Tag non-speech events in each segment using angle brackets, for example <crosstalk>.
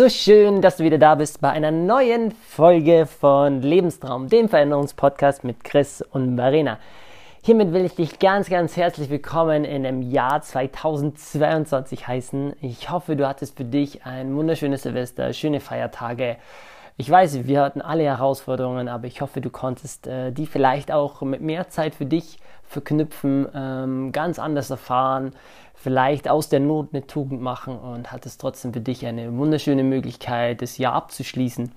So schön, dass du wieder da bist bei einer neuen Folge von Lebenstraum, dem Veränderungspodcast mit Chris und Marina. Hiermit will ich dich ganz, ganz herzlich willkommen in dem Jahr 2022 heißen. Ich hoffe, du hattest für dich ein wunderschönes Silvester, schöne Feiertage. Ich weiß, wir hatten alle Herausforderungen, aber ich hoffe, du konntest äh, die vielleicht auch mit mehr Zeit für dich verknüpfen, ähm, ganz anders erfahren, vielleicht aus der Not eine Tugend machen und hat es trotzdem für dich eine wunderschöne Möglichkeit, das Jahr abzuschließen,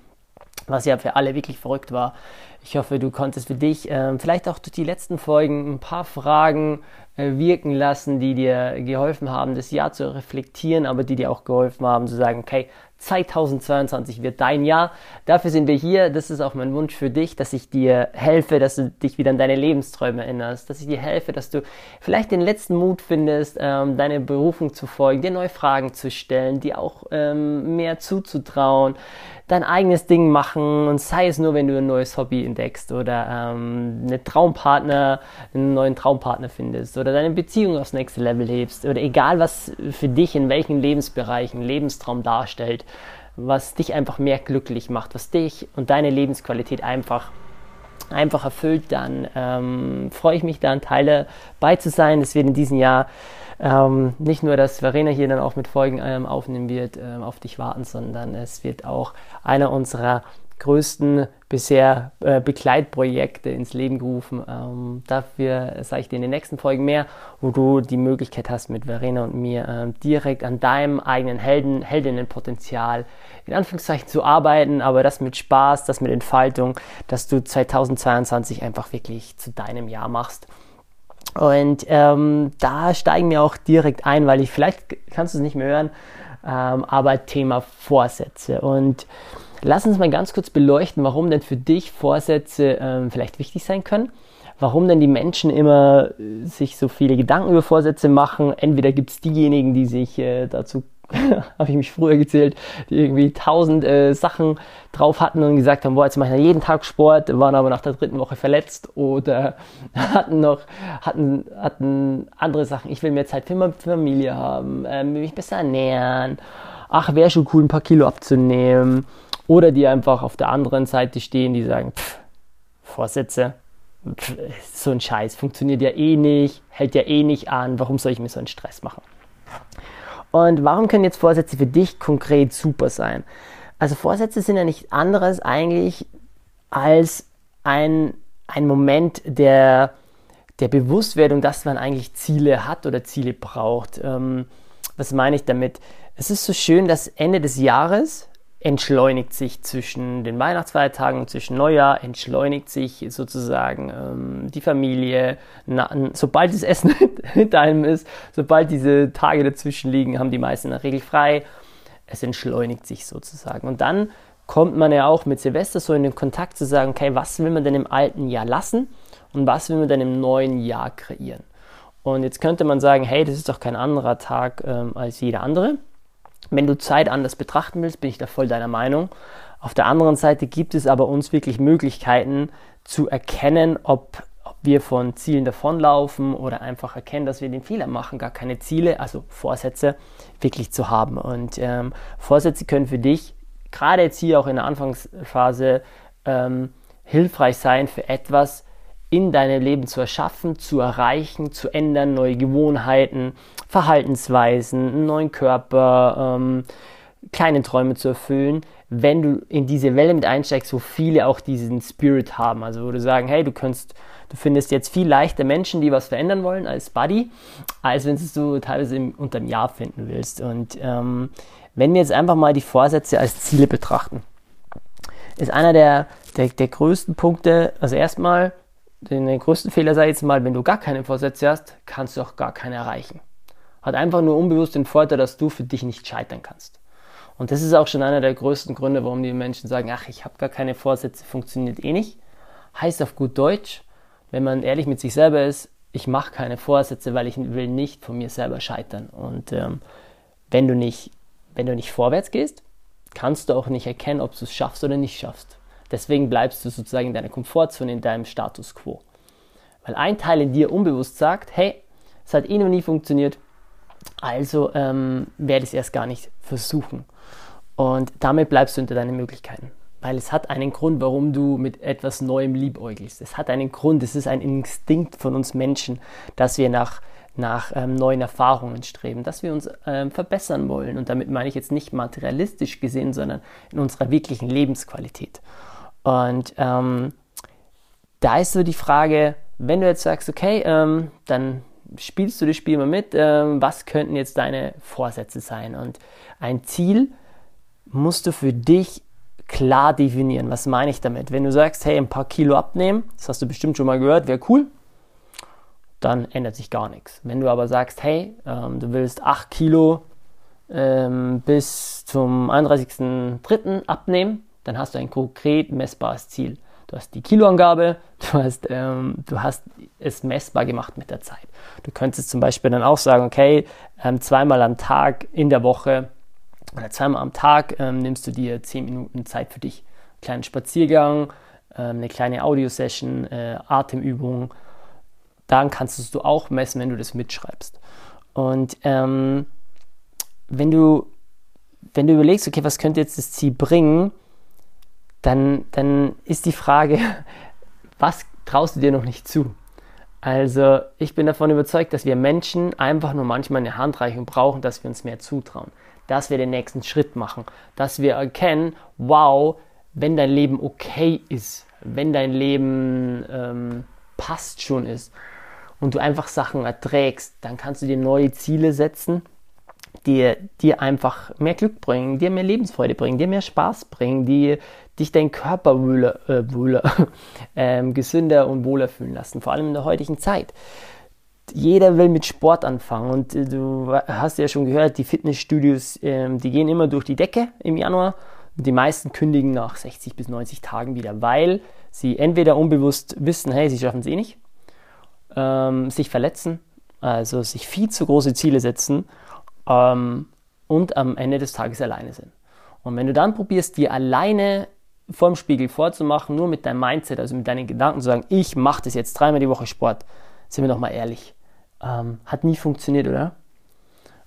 was ja für alle wirklich verrückt war. Ich hoffe, du konntest für dich äh, vielleicht auch durch die letzten Folgen ein paar Fragen äh, wirken lassen, die dir geholfen haben, das Jahr zu reflektieren, aber die dir auch geholfen haben zu sagen, okay, 2022 wird dein Jahr. Dafür sind wir hier. Das ist auch mein Wunsch für dich, dass ich dir helfe, dass du dich wieder an deine Lebensträume erinnerst, dass ich dir helfe, dass du vielleicht den letzten Mut findest, ähm, deine Berufung zu folgen, dir neue Fragen zu stellen, dir auch ähm, mehr zuzutrauen, dein eigenes Ding machen und sei es nur, wenn du ein neues Hobby entdeckst oder ähm, eine Traumpartner, einen neuen Traumpartner findest oder deine Beziehung aufs nächste Level hebst oder egal was für dich in welchen Lebensbereichen Lebenstraum darstellt, was dich einfach mehr glücklich macht, was dich und deine Lebensqualität einfach einfach erfüllt, dann ähm, freue ich mich da, ein Teil dabei zu sein. Es wird in diesem Jahr ähm, nicht nur, dass Verena hier dann auch mit Folgen ähm, aufnehmen wird, ähm, auf dich warten, sondern es wird auch einer unserer größten bisher äh, Begleitprojekte ins Leben gerufen. Ähm, dafür sage ich dir in den nächsten Folgen mehr, wo du die Möglichkeit hast, mit Verena und mir ähm, direkt an deinem eigenen Helden, Heldinnenpotenzial in Anführungszeichen zu arbeiten, aber das mit Spaß, das mit Entfaltung, dass du 2022 einfach wirklich zu deinem Jahr machst. Und ähm, da steigen wir auch direkt ein, weil ich vielleicht kannst du es nicht mehr hören, ähm, aber Thema Vorsätze. Und lass uns mal ganz kurz beleuchten, warum denn für dich Vorsätze ähm, vielleicht wichtig sein können. Warum denn die Menschen immer äh, sich so viele Gedanken über Vorsätze machen. Entweder gibt es diejenigen, die sich äh, dazu <laughs> habe ich mich früher gezählt, die irgendwie tausend äh, Sachen drauf hatten und gesagt haben, boah, jetzt mache ich jeden Tag Sport, waren aber nach der dritten Woche verletzt oder <laughs> hatten noch, hatten, hatten andere Sachen, ich will mehr Zeit für meine Familie haben, äh, mich besser ernähren, ach, wäre schon cool, ein paar Kilo abzunehmen. Oder die einfach auf der anderen Seite stehen, die sagen, pff, Vorsätze, pff, so ein Scheiß, funktioniert ja eh nicht, hält ja eh nicht an, warum soll ich mir so einen Stress machen? Und warum können jetzt Vorsätze für dich konkret super sein? Also Vorsätze sind ja nichts anderes eigentlich als ein, ein Moment der, der Bewusstwerdung, dass man eigentlich Ziele hat oder Ziele braucht. Ähm, was meine ich damit? Es ist so schön, dass Ende des Jahres entschleunigt sich zwischen den Weihnachtsfeiertagen und zwischen Neujahr, entschleunigt sich sozusagen ähm, die Familie. Na, sobald das Essen <laughs> hinter einem ist, sobald diese Tage dazwischen liegen, haben die meisten in der Regel frei. Es entschleunigt sich sozusagen. Und dann kommt man ja auch mit Silvester so in den Kontakt zu sagen, okay, was will man denn im alten Jahr lassen und was will man denn im neuen Jahr kreieren? Und jetzt könnte man sagen, hey, das ist doch kein anderer Tag ähm, als jeder andere. Wenn du Zeit anders betrachten willst, bin ich da voll deiner Meinung. Auf der anderen Seite gibt es aber uns wirklich Möglichkeiten zu erkennen, ob, ob wir von Zielen davonlaufen oder einfach erkennen, dass wir den Fehler machen, gar keine Ziele, also Vorsätze wirklich zu haben. Und ähm, Vorsätze können für dich, gerade jetzt hier auch in der Anfangsphase, ähm, hilfreich sein für etwas, in deinem Leben zu erschaffen, zu erreichen, zu ändern, neue Gewohnheiten, Verhaltensweisen, einen neuen Körper, ähm, kleine Träume zu erfüllen, wenn du in diese Welle mit einsteigst, wo viele auch diesen Spirit haben. Also wo du sagen, hey, du kannst, du findest jetzt viel leichter Menschen, die was verändern wollen als Buddy, als wenn du teilweise im, unter einem Jahr finden willst. Und ähm, wenn wir jetzt einfach mal die Vorsätze als Ziele betrachten, ist einer der, der, der größten Punkte, also erstmal, den größten Fehler sei jetzt mal, wenn du gar keine Vorsätze hast, kannst du auch gar keine erreichen. Hat einfach nur unbewusst den Vorteil, dass du für dich nicht scheitern kannst. Und das ist auch schon einer der größten Gründe, warum die Menschen sagen, ach, ich habe gar keine Vorsätze, funktioniert eh nicht. Heißt auf gut Deutsch, wenn man ehrlich mit sich selber ist, ich mache keine Vorsätze, weil ich will nicht von mir selber scheitern. Und ähm, wenn du nicht, wenn du nicht vorwärts gehst, kannst du auch nicht erkennen, ob du es schaffst oder nicht schaffst. Deswegen bleibst du sozusagen in deiner Komfortzone, in deinem Status quo. Weil ein Teil in dir unbewusst sagt, hey, es hat eh noch nie funktioniert, also ähm, werde ich es erst gar nicht versuchen. Und damit bleibst du unter deinen Möglichkeiten. Weil es hat einen Grund, warum du mit etwas Neuem liebäugelst. Es hat einen Grund, es ist ein Instinkt von uns Menschen, dass wir nach, nach ähm, neuen Erfahrungen streben, dass wir uns ähm, verbessern wollen. Und damit meine ich jetzt nicht materialistisch gesehen, sondern in unserer wirklichen Lebensqualität. Und ähm, da ist so die Frage, wenn du jetzt sagst, okay, ähm, dann spielst du das Spiel mal mit, ähm, was könnten jetzt deine Vorsätze sein? Und ein Ziel musst du für dich klar definieren. Was meine ich damit? Wenn du sagst, hey, ein paar Kilo abnehmen, das hast du bestimmt schon mal gehört, wäre cool, dann ändert sich gar nichts. Wenn du aber sagst, hey, ähm, du willst 8 Kilo ähm, bis zum 31.03. abnehmen, dann hast du ein konkret messbares Ziel. Du hast die Kiloangabe, du hast, ähm, du hast es messbar gemacht mit der Zeit. Du könntest zum Beispiel dann auch sagen, okay, ähm, zweimal am Tag in der Woche oder zweimal am Tag ähm, nimmst du dir 10 Minuten Zeit für dich. Einen kleinen Spaziergang, ähm, eine kleine Audiosession, äh, Atemübung. Dann kannst du auch messen, wenn du das mitschreibst. Und ähm, wenn du wenn du überlegst, okay, was könnte jetzt das Ziel bringen, dann, dann ist die Frage, <laughs> was traust du dir noch nicht zu? Also ich bin davon überzeugt, dass wir Menschen einfach nur manchmal eine Handreichung brauchen, dass wir uns mehr zutrauen, dass wir den nächsten Schritt machen, dass wir erkennen, wow, wenn dein Leben okay ist, wenn dein Leben ähm, passt schon ist und du einfach Sachen erträgst, dann kannst du dir neue Ziele setzen die dir einfach mehr Glück bringen, dir mehr Lebensfreude bringen, dir mehr Spaß bringen, die dich dein Körper wohler, äh, wohler, <laughs> äh, gesünder und wohler fühlen lassen, vor allem in der heutigen Zeit. Jeder will mit Sport anfangen und äh, du hast ja schon gehört, die Fitnessstudios, ähm, die gehen immer durch die Decke im Januar. Die meisten kündigen nach 60 bis 90 Tagen wieder, weil sie entweder unbewusst wissen, hey, sie schaffen es eh nicht, ähm, sich verletzen, also sich viel zu große Ziele setzen ähm, und am Ende des Tages alleine sind. Und wenn du dann probierst, dir alleine vorm Spiegel vorzumachen, nur mit deinem Mindset, also mit deinen Gedanken zu sagen, ich mache das jetzt dreimal die Woche Sport, sind wir doch mal ehrlich, ähm, hat nie funktioniert, oder?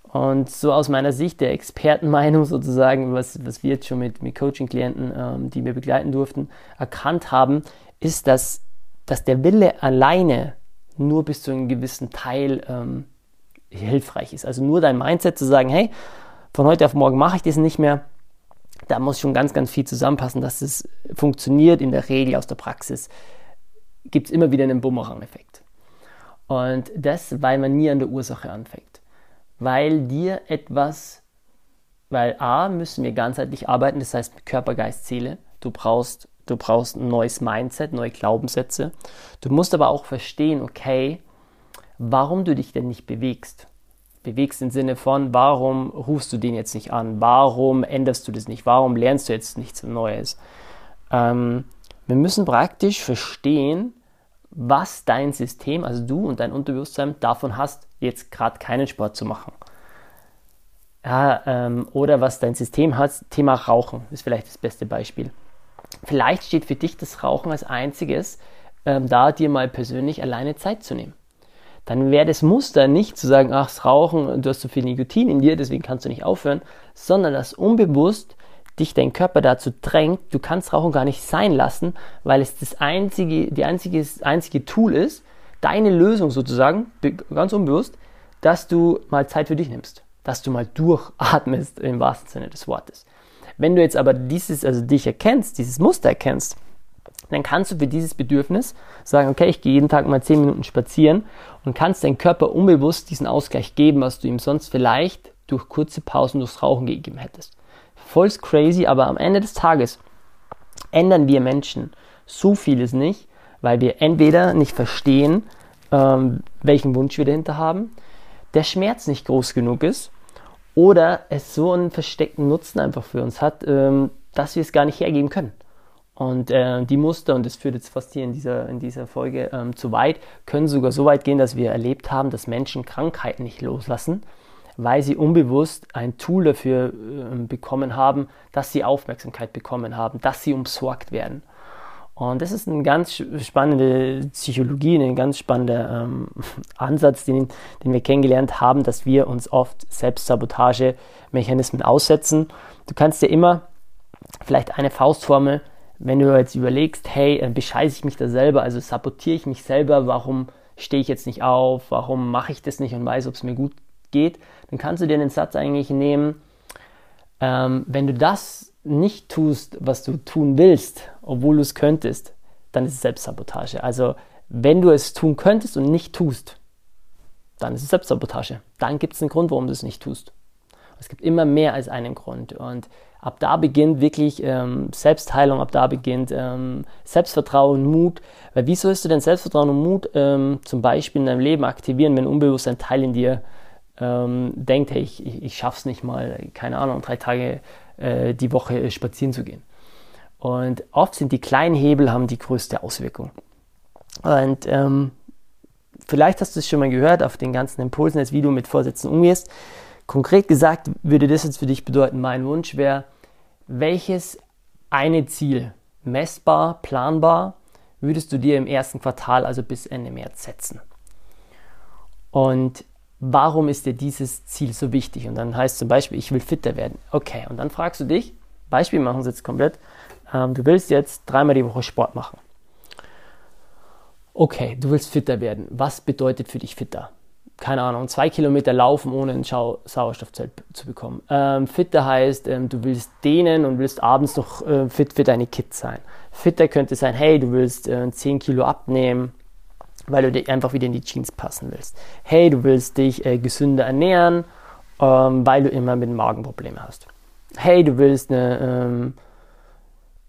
Und so aus meiner Sicht der Expertenmeinung <laughs> sozusagen, was, was wir jetzt schon mit, mit Coaching-Klienten, ähm, die wir begleiten durften, erkannt haben, ist, dass, dass der Wille alleine nur bis zu einem gewissen Teil ähm, hilfreich ist. Also nur dein Mindset zu sagen, hey, von heute auf morgen mache ich das nicht mehr, da muss schon ganz, ganz viel zusammenpassen, dass es funktioniert. In der Regel aus der Praxis gibt es immer wieder einen Bumerang-Effekt. Und das, weil man nie an der Ursache anfängt. Weil dir etwas, weil A, müssen wir ganzheitlich arbeiten, das heißt Körper, Geist, Seele. Du brauchst, du brauchst ein neues Mindset, neue Glaubenssätze. Du musst aber auch verstehen, okay, warum du dich denn nicht bewegst. Bewegst im Sinne von, warum rufst du den jetzt nicht an? Warum änderst du das nicht? Warum lernst du jetzt nichts Neues? Ähm, wir müssen praktisch verstehen, was dein System, also du und dein Unterbewusstsein davon hast, jetzt gerade keinen Sport zu machen. Ja, ähm, oder was dein System hat, Thema Rauchen ist vielleicht das beste Beispiel. Vielleicht steht für dich das Rauchen als einziges ähm, da, dir mal persönlich alleine Zeit zu nehmen dann wäre das Muster nicht zu sagen, ach, das Rauchen, du hast so viel Nikotin in dir, deswegen kannst du nicht aufhören, sondern dass unbewusst dich dein Körper dazu drängt, du kannst Rauchen gar nicht sein lassen, weil es das einzige, die einzige, einzige Tool ist, deine Lösung sozusagen, ganz unbewusst, dass du mal Zeit für dich nimmst, dass du mal durchatmest im wahrsten Sinne des Wortes. Wenn du jetzt aber dieses, also dich erkennst, dieses Muster erkennst, dann kannst du für dieses Bedürfnis sagen, okay, ich gehe jeden Tag mal 10 Minuten spazieren und kannst deinem Körper unbewusst diesen Ausgleich geben, was du ihm sonst vielleicht durch kurze Pausen durchs Rauchen gegeben hättest. Voll crazy, aber am Ende des Tages ändern wir Menschen so vieles nicht, weil wir entweder nicht verstehen, ähm, welchen Wunsch wir dahinter haben, der Schmerz nicht groß genug ist oder es so einen versteckten Nutzen einfach für uns hat, ähm, dass wir es gar nicht hergeben können. Und äh, die Muster, und das führt jetzt fast hier in dieser, in dieser Folge ähm, zu weit, können sogar so weit gehen, dass wir erlebt haben, dass Menschen Krankheiten nicht loslassen, weil sie unbewusst ein Tool dafür äh, bekommen haben, dass sie Aufmerksamkeit bekommen haben, dass sie umsorgt werden. Und das ist eine ganz spannende Psychologie, ein ganz spannender ähm, <laughs> Ansatz, den, den wir kennengelernt haben, dass wir uns oft Selbstsabotage-Mechanismen aussetzen. Du kannst dir immer vielleicht eine Faustformel, wenn du jetzt überlegst, hey, bescheiße ich mich da selber, also sabotiere ich mich selber, warum stehe ich jetzt nicht auf, warum mache ich das nicht und weiß, ob es mir gut geht, dann kannst du dir den Satz eigentlich nehmen, ähm, wenn du das nicht tust, was du tun willst, obwohl du es könntest, dann ist es Selbstsabotage. Also wenn du es tun könntest und nicht tust, dann ist es Selbstsabotage. Dann gibt es einen Grund, warum du es nicht tust. Es gibt immer mehr als einen Grund. Und ab da beginnt wirklich ähm, Selbstheilung, ab da beginnt ähm, Selbstvertrauen, Mut. Weil wie sollst du denn Selbstvertrauen und Mut ähm, zum Beispiel in deinem Leben aktivieren, wenn unbewusst ein Teil in dir ähm, denkt, hey, ich, ich, ich schaff's nicht mal, keine Ahnung, drei Tage äh, die Woche spazieren zu gehen. Und oft sind die kleinen Hebel haben die größte Auswirkung. Und ähm, vielleicht hast du es schon mal gehört auf den ganzen Impulsen, jetzt wie du mit Vorsätzen umgehst. Konkret gesagt würde das jetzt für dich bedeuten, mein Wunsch wäre, welches eine Ziel, messbar, planbar, würdest du dir im ersten Quartal, also bis Ende März setzen? Und warum ist dir dieses Ziel so wichtig? Und dann heißt zum Beispiel, ich will fitter werden. Okay, und dann fragst du dich, Beispiel machen Sie jetzt komplett, ähm, du willst jetzt dreimal die Woche Sport machen. Okay, du willst fitter werden. Was bedeutet für dich fitter? Keine Ahnung, zwei Kilometer laufen, ohne ein Schau Sauerstoffzelt zu bekommen. Ähm, fitter heißt, ähm, du willst dehnen und willst abends noch äh, fit für deine Kids sein. Fitter könnte sein, hey, du willst äh, 10 Kilo abnehmen weil du dich einfach wieder in die Jeans passen willst. Hey, du willst dich äh, gesünder ernähren, ähm, weil du immer mit Magenproblemen hast. Hey, du willst eine, ähm,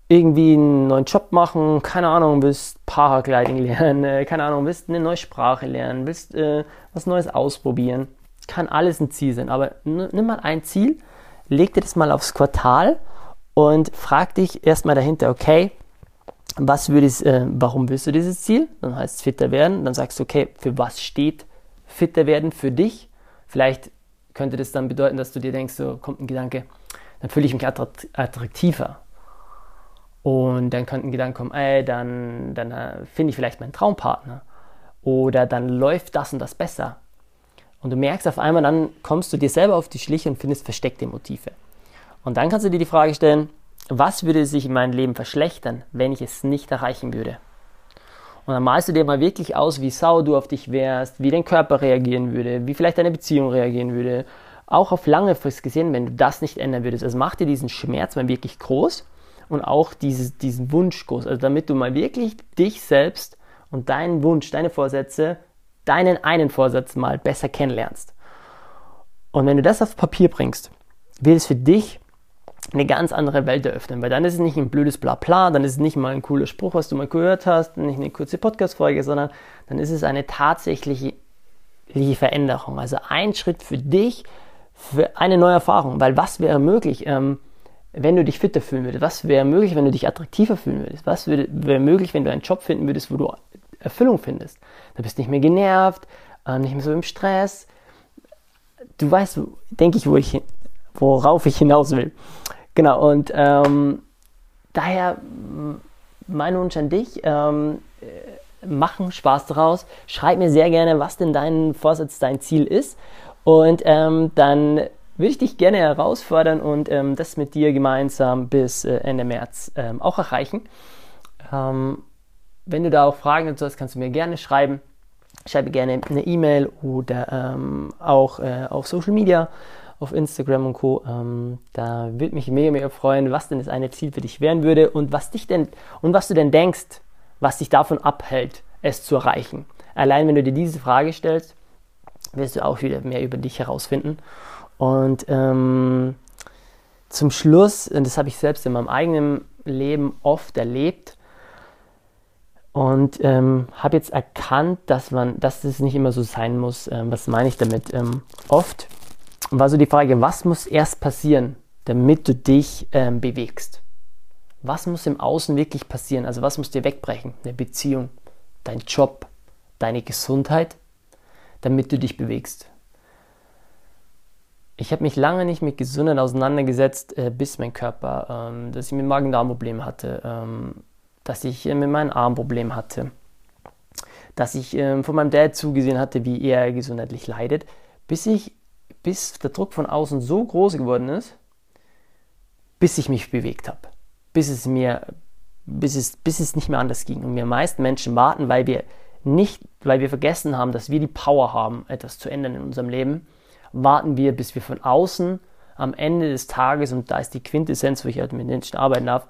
irgendwie einen neuen Job machen, keine Ahnung, willst Paragliding <laughs> lernen, äh, keine Ahnung, willst eine neue Sprache lernen, willst äh, was Neues ausprobieren. Kann alles ein Ziel sein, aber nimm mal ein Ziel, leg dir das mal aufs Quartal und frag dich erstmal dahinter, okay, was würde äh, warum willst du dieses Ziel? Dann heißt es fitter werden. Dann sagst du, okay, für was steht fitter werden für dich? Vielleicht könnte das dann bedeuten, dass du dir denkst, so kommt ein Gedanke, dann fühle ich mich attraktiver. Und dann könnte ein Gedanke kommen, ey, dann, dann äh, finde ich vielleicht meinen Traumpartner. Oder dann läuft das und das besser. Und du merkst auf einmal, dann kommst du dir selber auf die Schliche und findest versteckte Motive. Und dann kannst du dir die Frage stellen, was würde sich in meinem Leben verschlechtern, wenn ich es nicht erreichen würde? Und dann malst du dir mal wirklich aus, wie sauer du auf dich wärst, wie dein Körper reagieren würde, wie vielleicht deine Beziehung reagieren würde. Auch auf lange Frist gesehen, wenn du das nicht ändern würdest. Also mach dir diesen Schmerz mal wirklich groß und auch dieses, diesen Wunsch groß. Also damit du mal wirklich dich selbst und deinen Wunsch, deine Vorsätze, deinen einen Vorsatz mal besser kennenlernst. Und wenn du das auf Papier bringst, wird es für dich eine ganz andere Welt eröffnen, weil dann ist es nicht ein blödes Blabla, dann ist es nicht mal ein cooler Spruch, was du mal gehört hast, nicht eine kurze Podcast-Folge, sondern dann ist es eine tatsächliche Veränderung. Also ein Schritt für dich, für eine neue Erfahrung, weil was wäre möglich, ähm, wenn du dich fitter fühlen würdest? Was wäre möglich, wenn du dich attraktiver fühlen würdest? Was wäre möglich, wenn du einen Job finden würdest, wo du Erfüllung findest? Du bist nicht mehr genervt, äh, nicht mehr so im Stress. Du weißt, denke ich, wo ich, worauf ich hinaus will. Genau, und ähm, daher mein Wunsch an dich, ähm, äh, machen Spaß daraus. Schreib mir sehr gerne, was denn dein Vorsatz, dein Ziel ist. Und ähm, dann würde ich dich gerne herausfordern und ähm, das mit dir gemeinsam bis äh, Ende März ähm, auch erreichen. Ähm, wenn du da auch Fragen dazu hast, kannst du mir gerne schreiben. Schreibe gerne eine E-Mail oder ähm, auch äh, auf Social Media auf Instagram und Co. Ähm, da würde mich mega, mega freuen, was denn das eine Ziel für dich werden würde und was dich denn und was du denn denkst, was dich davon abhält, es zu erreichen. Allein wenn du dir diese Frage stellst, wirst du auch wieder mehr über dich herausfinden. Und ähm, zum Schluss, und das habe ich selbst in meinem eigenen Leben oft erlebt, und ähm, habe jetzt erkannt, dass man, dass das nicht immer so sein muss. Ähm, was meine ich damit? Ähm, oft war so die Frage, was muss erst passieren, damit du dich ähm, bewegst? Was muss im Außen wirklich passieren? Also was muss dir wegbrechen? Eine Beziehung, dein Job, deine Gesundheit, damit du dich bewegst. Ich habe mich lange nicht mit Gesundheit auseinandergesetzt, äh, bis mein Körper, ähm, dass ich mit Magen-Darm-Problemen hatte, ähm, dass ich äh, mit meinem Arm Probleme hatte, dass ich äh, von meinem Dad zugesehen hatte, wie er gesundheitlich leidet, bis ich, bis der Druck von außen so groß geworden ist, bis ich mich bewegt habe, bis es mir, bis es, bis es nicht mehr anders ging. Und wir meisten Menschen warten, weil wir nicht, weil wir vergessen haben, dass wir die Power haben, etwas zu ändern in unserem Leben, warten wir, bis wir von außen am Ende des Tages, und da ist die Quintessenz, wo ich halt mit Menschen arbeiten darf,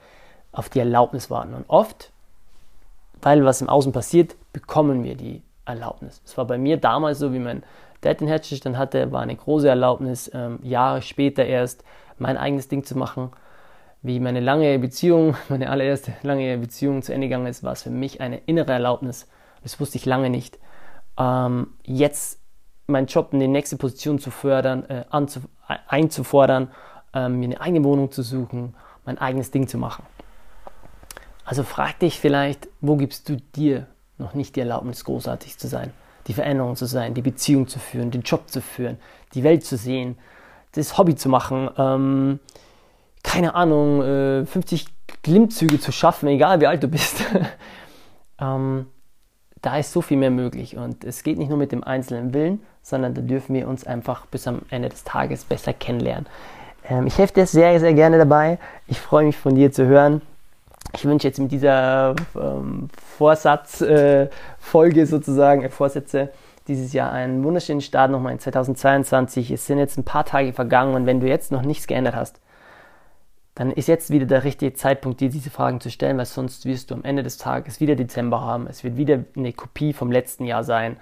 auf die Erlaubnis warten. Und oft, weil was im Außen passiert, bekommen wir die Erlaubnis. Es war bei mir damals so, wie mein Dad den Herzstillstand hatte, war eine große Erlaubnis, ähm, Jahre später erst mein eigenes Ding zu machen. Wie meine lange Beziehung, <laughs> meine allererste lange Beziehung zu Ende gegangen ist, war es für mich eine innere Erlaubnis. Das wusste ich lange nicht. Ähm, jetzt meinen Job in die nächste Position zu fördern, äh, anzu, einzufordern, ähm, mir eine eigene Wohnung zu suchen, mein eigenes Ding zu machen. Also frag dich vielleicht, wo gibst du dir noch nicht die Erlaubnis, großartig zu sein, die Veränderung zu sein, die Beziehung zu führen, den Job zu führen, die Welt zu sehen, das Hobby zu machen, ähm, keine Ahnung, äh, 50 Klimmzüge zu schaffen, egal wie alt du bist. <laughs> ähm, da ist so viel mehr möglich und es geht nicht nur mit dem einzelnen Willen, sondern da dürfen wir uns einfach bis am Ende des Tages besser kennenlernen. Ähm, ich helfe dir sehr, sehr gerne dabei. Ich freue mich von dir zu hören. Ich wünsche jetzt mit dieser ähm, Vorsatzfolge äh, sozusagen, äh, Vorsätze, dieses Jahr einen wunderschönen Start nochmal in 2022. Es sind jetzt ein paar Tage vergangen und wenn du jetzt noch nichts geändert hast, dann ist jetzt wieder der richtige Zeitpunkt, dir diese Fragen zu stellen, weil sonst wirst du am Ende des Tages wieder Dezember haben. Es wird wieder eine Kopie vom letzten Jahr sein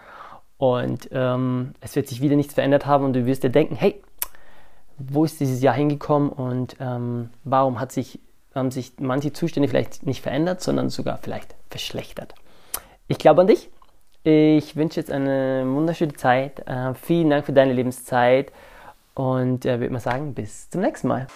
und ähm, es wird sich wieder nichts verändert haben und du wirst dir denken, hey, wo ist dieses Jahr hingekommen und ähm, warum hat sich, haben sich manche Zustände vielleicht nicht verändert, sondern sogar vielleicht verschlechtert. Ich glaube an dich. Ich wünsche jetzt eine wunderschöne Zeit. Äh, vielen Dank für deine Lebenszeit und äh, würde mal sagen, bis zum nächsten Mal.